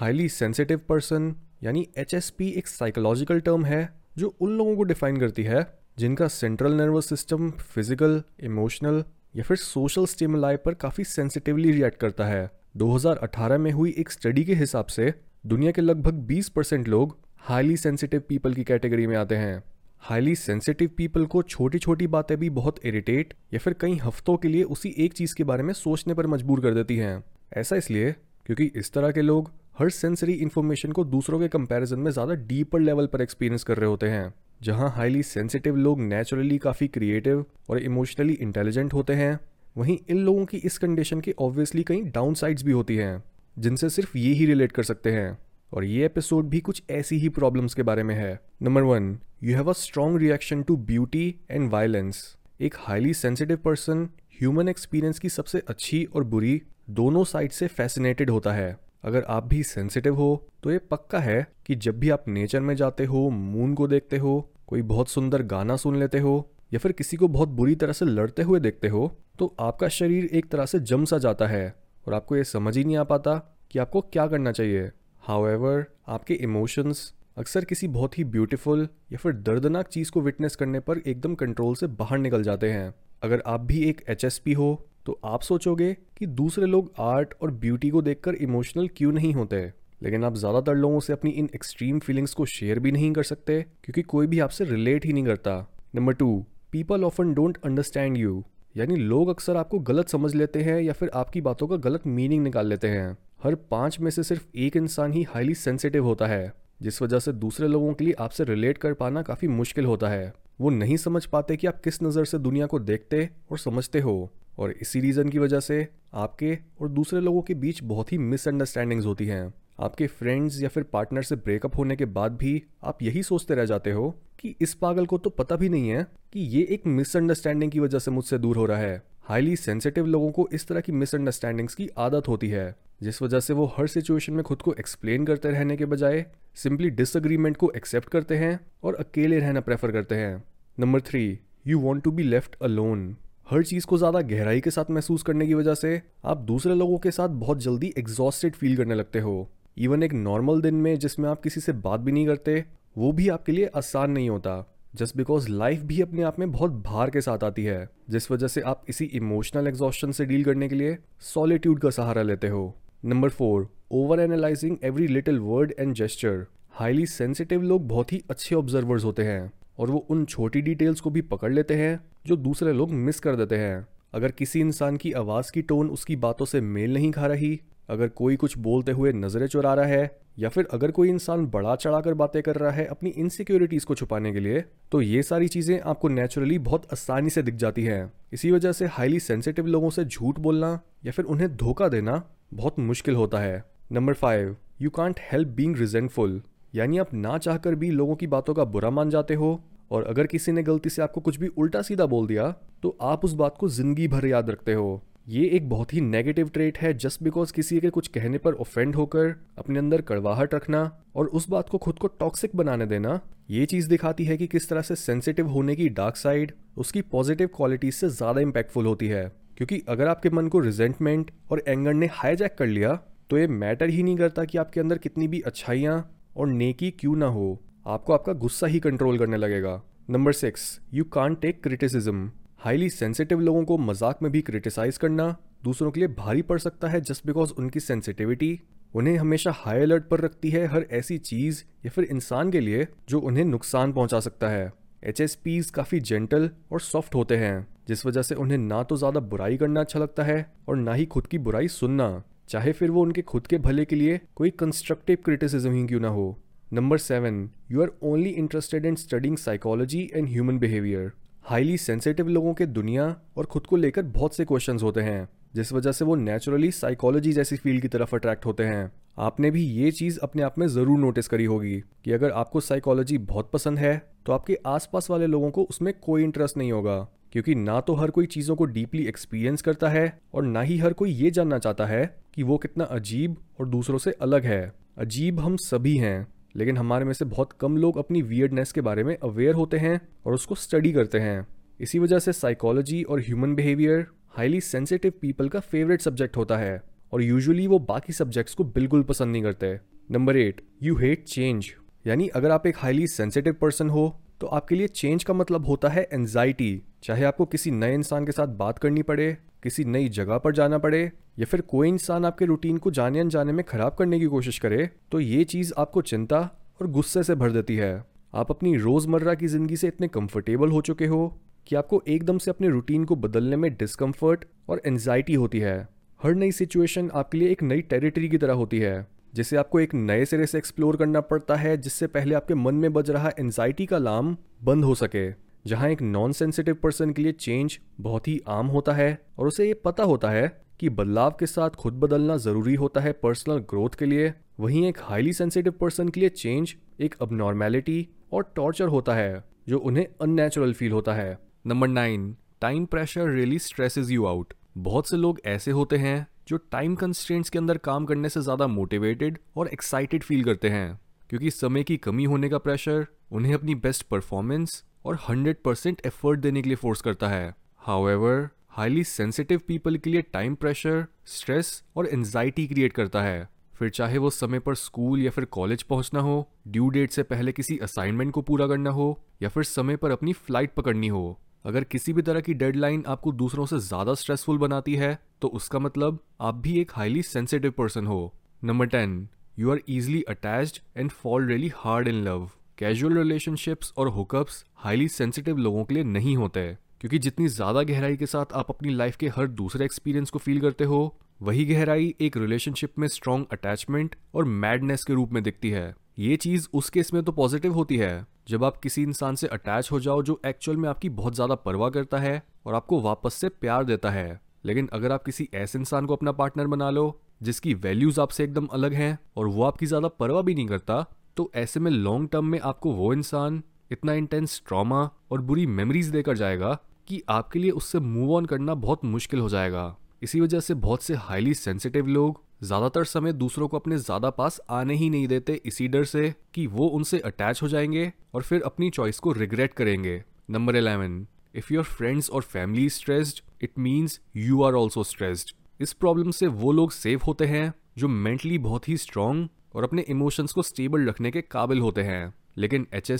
Highly sensitive person यानी H एक psychological term है, जो उन लोगों को डिफाइन करती है, जिनका central nervous system physical emotional या फिर सोशल स्टिमुलाई पर काफ़ी सेंसिटिवली रिएक्ट करता है। 2018 में हुई एक स्टडी के हिसाब से, दुनिया के लगभग 20 परसेंट लोग हाईली सेंसिटिव पीपल की कैटेगरी में आते हैं। हाईली सेंसिटिव पीपल को छोटी छोटी बातें भी बहुत इरिटेट या फिर कई हफ्तों के लिए उसी एक चीज़ के बारे में सोचने पर मजबूर कर देती हैं। ऐसा इसलिए, क्योंकि इस तरह के लोग हर सेंसरी इन्फॉर्मेशन को दूसरों के कंपैरिजन में ज़्यादा डीपर लेवल पर एक्सपीरियंस कर रहे होते हैं, जहाँ हाईली सेंसिटिव लोग नेचुरली काफ़ी क्रिएटिव और इमोशनली इंटेलिजेंट होते हैं। वहीं इन लोगों की इस कंडीशन के ऑब्वियसली कई डाउन भी होती हैं, जिनसे सिर्फ़ ये ही रिलेट कर सकते हैं। और ये एपिसोड भी कुछ ऐसी ही प्रॉब्लम्स के बारे में है। Number one you have a strong reaction to beauty and violence एक highly sensitive person human experience की सबसे अच्छी और बुरी दोनों साइड से फैसिनेटेड होता है। अगर आप भी सेंसिटिव हो तो ये पक्का है कि जब भी आप नेचर में जाते हो मून को देखते हो, कोई बहुत सुंदर गाना सुन लेते हो, या फिर किसी को बहुत बुरी तरह से लड़ते हुए देखते हो तो आपका शरीर एक तरह से जम सा जाता है और आपको ये समझ ही नहीं आ पाता कि आपको क्या करना चाहिए। हाउ आपके इमोशंस अक्सर किसी बहुत ही ब्यूटीफुल या फिर दर्दनाक चीज़ को विटनेस करने पर एकदम कंट्रोल से बाहर निकल जाते हैं। अगर आप भी एक एचएसपी हो तो आप सोचोगे कि दूसरे लोग आर्ट और ब्यूटी को देखकर इमोशनल क्यों नहीं होते लेकिन आप ज़्यादातर लोगों से अपनी इन एक्सट्रीम फीलिंग्स को शेयर भी नहीं कर सकते, क्योंकि कोई भी आपसे रिलेट ही नहीं करता। Number two, people often don't understand you. यानी लोग अक्सर आपको गलत समझ लेते हैं या फिर आपकी बातों का गलत मीनिंग निकाल लेते हैं। हर पाँच में से सिर्फ़ एक इंसान ही हाईली सेंसिटिव होता है, जिस वजह से दूसरे लोगों के लिए आपसे रिलेट कर पाना काफ़ी मुश्किल होता है। वो नहीं समझ पाते कि आप किस नज़र से दुनिया को देखते और समझते हो। और इसी रीज़न की वजह से आपके और दूसरे लोगों के बीच बहुत ही मिसअंडरस्टैंडिंग्स होती हैं। आपके फ्रेंड्स या फिर पार्टनर से ब्रेकअप होने के बाद भी आप यही सोचते रह जाते हो कि इस पागल को तो पता भी नहीं है कि ये एक मिसअंडरस्टैंडिंग की वजह से मुझसे दूर हो रहा है। हाईली सेंसिटिव लोगों को इस तरह की मिसअंडरस्टैंडिंग्स की आदत होती है, जिस वजह से वो हर सिचुएशन में खुद को एक्सप्लेन करते रहने के बजाय सिंपली डिसअग्रीमेंट को एक्सेप्ट करते हैं और अकेले रहना प्रेफर करते हैं। Number three you want to be left alone हर चीज़ को ज़्यादा गहराई के साथ महसूस करने की वजह से आप दूसरे लोगों के साथ बहुत जल्दी एग्जॉस्टेड फील करने लगते हो। इवन एक नॉर्मल दिन में जिसमें आप किसी से बात भी नहीं करते, वो भी आपके लिए आसान नहीं होता। जस्ट बिकॉज़ लाइफ भी अपने आप में बहुत भार के साथ आती है, जिस वजह से आप इसी इमोशनल एग्जॉस्टन से डील करने के लिए सॉलिट्यूड का सहारा लेते हो। Number four over analysing every little word and gesture highly sensitive लोग बहुत ही अच्छे ऑब्जर्वर्स होते हैं। और वो उन छोटी डिटेल्स को भी पकड़ लेते हैं जो दूसरे लोग मिस कर देते हैं। अगर किसी इंसान की आवाज़ की टोन उसकी बातों से मेल नहीं खा रही, अगर कोई कुछ बोलते हुए नज़रें चुरा रहा है, या फिर अगर कोई इंसान बड़ा चढ़ाकर बातें कर रहा है अपनी इनसिक्योरिटीज को छुपाने के लिए तो ये सारी चीज़ें आपको नेचुरली बहुत आसानी से दिख जाती हैं। इसी वजह से हाईली सेंसिटिव लोगों से झूठ बोलना या फिर उन्हें धोखा देना बहुत मुश्किल होता है। Number five you can't help being resentful यानी आप ना चाहकर भी लोगों की बातों का बुरा मान जाते हो और अगर किसी ने गलती से आपको कुछ भी उल्टा सीधा बोल दिया तो आप उस बात को ज़िंदगी भर याद रखते हो। ये एक बहुत ही नेगेटिव ट्रेट है जस्ट बिकॉज़ किसी के कुछ कहने पर ऑफेंड होकर, अपने अंदर कड़वाहट रखना और उस बात को खुद को टॉक्सिक बनाने देना, ये चीज़ दिखाती है कि किस तरह से सेंसिटिव होने की डार्क साइड उसकी पॉजिटिव क्वालिटीज से ज़्यादा इम्पैक्टफुल होती है। क्योंकि अगर आपके मन को रिजेंटमेंट और एंगर ने हाईजैक कर लिया तो ये मैटर ही नहीं करता कि आपके अंदर कितनी भी अच्छाइयाँ और नेकी क्यों ना हो। आपको आपका गुस्सा ही कंट्रोल करने लगेगा। Number six you can't take criticism highly sensitive लोगों को मज़ाक में भी क्रिटिसाइज करना दूसरों के लिए भारी पड़ सकता है जस्ट बिकॉज़ उनकी सेंसिटिविटी उन्हें हमेशा हाई अलर्ट पर रखती है हर ऐसी चीज़ या फिर इंसान के लिए जो उन्हें नुकसान पहुँचा सकता है। एच काफ़ी जेंटल और सॉफ्ट होते हैं, जिस वजह से उन्हें ना तो ज़्यादा बुराई करना अच्छा लगता है और ना ही खुद की बुराई सुनना, चाहे फिर वो उनके खुद के भले के लिए कोई कंस्ट्रक्टिव क्रिटिसिज्म ही क्यों ना हो। Number seven you are only interested in studying psychology and human behaviour highly sensitive लोगों के दुनिया और खुद को लेकर बहुत से क्वेश्चन होते हैं, जिस वजह से वो नेचुरली साइकोलॉजी जैसी फ़ील्ड की तरफ़ अट्रैक्ट होते हैं। आपने भी ये चीज़ अपने आप में ज़रूर नोटिस करी होगी कि अगर आपको साइकोलॉजी बहुत पसंद है तो आपके आसपास वाले लोगों को उसमें कोई इंटरेस्ट नहीं होगा, क्योंकि ना तो हर कोई चीज़ों को डीपली एक्सपीरियंस करता है और ना ही हर कोई ये जानना चाहता है कि वो कितना अजीब और दूसरों से अलग है। अजीब हम सभी हैं। लेकिन हमारे में से बहुत कम लोग अपनी वियर्डनेस के बारे में अवेयर होते हैं और उसको स्टडी करते हैं। इसी वजह से साइकोलॉजी और human behaviour highly sensitive people का फेवरेट सब्जेक्ट होता है और यूजुअली वो बाकी सब्जेक्ट्स को बिल्कुल पसंद नहीं करते। Number eight you hate change यानी अगर आप एक हाईली सेंसिटिव पर्सन हो तो आपके लिए चेंज का मतलब होता है एनजाइटी चाहे आपको किसी नए इंसान के साथ बात करनी पड़े किसी नई जगह पर जाना पड़े, या फिर कोई इंसान आपके रूटीन को जाने अनजाने में खराब करने की कोशिश करे तो ये चीज़ आपको चिंता और गुस्से से भर देती है। आप अपनी रोज़मर्रा की ज़िंदगी से इतने कंफर्टेबल हो चुके हो कि आपको एकदम से अपने रूटीन को बदलने में डिस्कम्फर्ट और एनजाइटी होती है। हर नई सिचुएशन आपके लिए एक नई टेरिटरी की तरह होती है, जिसे आपको एक नए सिरे से एक्सप्लोर करना पड़ता है, जिससे पहले आपके मन में बज रहा एनजाइटी का लाम बंद हो सके। जहाँ एक नॉन सेंसिटिव पर्सन के लिए चेंज बहुत ही आम होता है और उसे ये पता होता है कि बदलाव के साथ खुद बदलना ज़रूरी होता है पर्सनल ग्रोथ के लिए। वहीं एक हाईली सेंसिटिव पर्सन के लिए चेंज एक अबनॉर्मेलिटी और टॉर्चर होता है, जो उन्हें अननेचुरल फील होता है। Number nine time pressure really stresses you out बहुत से लोग ऐसे होते हैं जो टाइम कंस्ट्रेंट्स के अंदर काम करने से ज़्यादा मोटिवेटेड और एक्साइटेड फील करते हैं, क्योंकि समय की कमी होने का प्रेशर उन्हें अपनी बेस्ट परफॉर्मेंस और 100 परसेंट एफर्ट देने के लिए फोर्स करता है। हाउएवर हाईली सेंसिटिव पीपल के लिए टाइम प्रेशर स्ट्रेस और एनजाइटी क्रिएट करता है। फिर चाहे वो समय पर स्कूल या फिर कॉलेज पहुँचना हो ड्यू डेट से पहले किसी असाइनमेंट को पूरा करना हो, या फिर समय पर अपनी फ़्लाइट पकड़नी हो। अगर किसी भी तरह की डेडलाइन आपको दूसरों से ज़्यादा स्ट्रेसफुल बनाती है तो उसका मतलब आप भी एक हाईली सेंसिटिव पर्सन हो। Number ten you are easily attached and fall really hard in love casual relationships और हुकअप्स हाईली सेंसिटिव लोगों के लिए नहीं होते क्योंकि जितनी ज़्यादा गहराई के साथ आप अपनी लाइफ के हर दूसरे एक्सपीरियंस को फील करते हो, वही गहराई एक रिलेशनशिप में स्ट्रॉन्ग अटैचमेंट और मैडनेस के रूप में दिखती है। ये चीज़ उस केस में तो पॉजिटिव होती है, जब आप किसी इंसान से अटैच हो जाओ जो एक्चुअल में आपकी बहुत ज़्यादा परवाह करता है और आपको वापस से प्यार देता है। लेकिन अगर आप किसी ऐसे इंसान को अपना पार्टनर बना लो, जिसकी वैल्यूज़ आपसे एकदम अलग हैं और वो आपकी ज़्यादा परवाह भी नहीं करता तो ऐसे में लॉन्ग टर्म में आपको वो इंसान, इतना इंटेंस ट्रॉमा और बुरी मेमोरीज देकर जाएगा कि आपके लिए उससे मूव ऑन करना बहुत मुश्किल हो जाएगा। इसी वजह से बहुत से हाईली सेंसिटिव लोग ज़्यादातर समय दूसरों को अपने ज़्यादा पास आने ही नहीं देते इसी डर से कि वो उनसे अटैच हो जाएँगे और फिर अपनी चॉइस को रिग्रेट करेंगे। Number eleven if your friends और family stressed it means you are also stressed इस प्रॉब्लम से वो लोग सेफ़ होते हैं जो मेंटली बहुत ही स्ट्रांग और अपने इमोशंस को स्टेबल रखने के काबिल होते हैं। लेकिन एच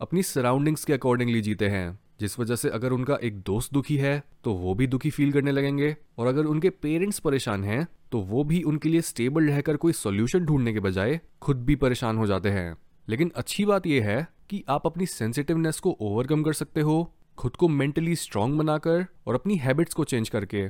अपनी सराउंडिंग्स के अकॉर्डिंगली जीते हैं, जिस वजह से अगर उनका एक दोस्त दुखी है तो वो भी दुखी फील करने लगेंगे। और अगर उनके पेरेंट्स परेशान हैं तो वो भी उनके लिए स्टेबल रहकर कोई सोल्यूशन ढूँढने के बजाय खुद भी परेशान हो जाते हैं। लेकिन अच्छी बात यह है कि आप अपनी सेंसिटिवनेस को ओवरकम कर सकते हो, खुद को मेंटली स्ट्रांग बनाकर और अपनी हैबिट्स को चेंज करके।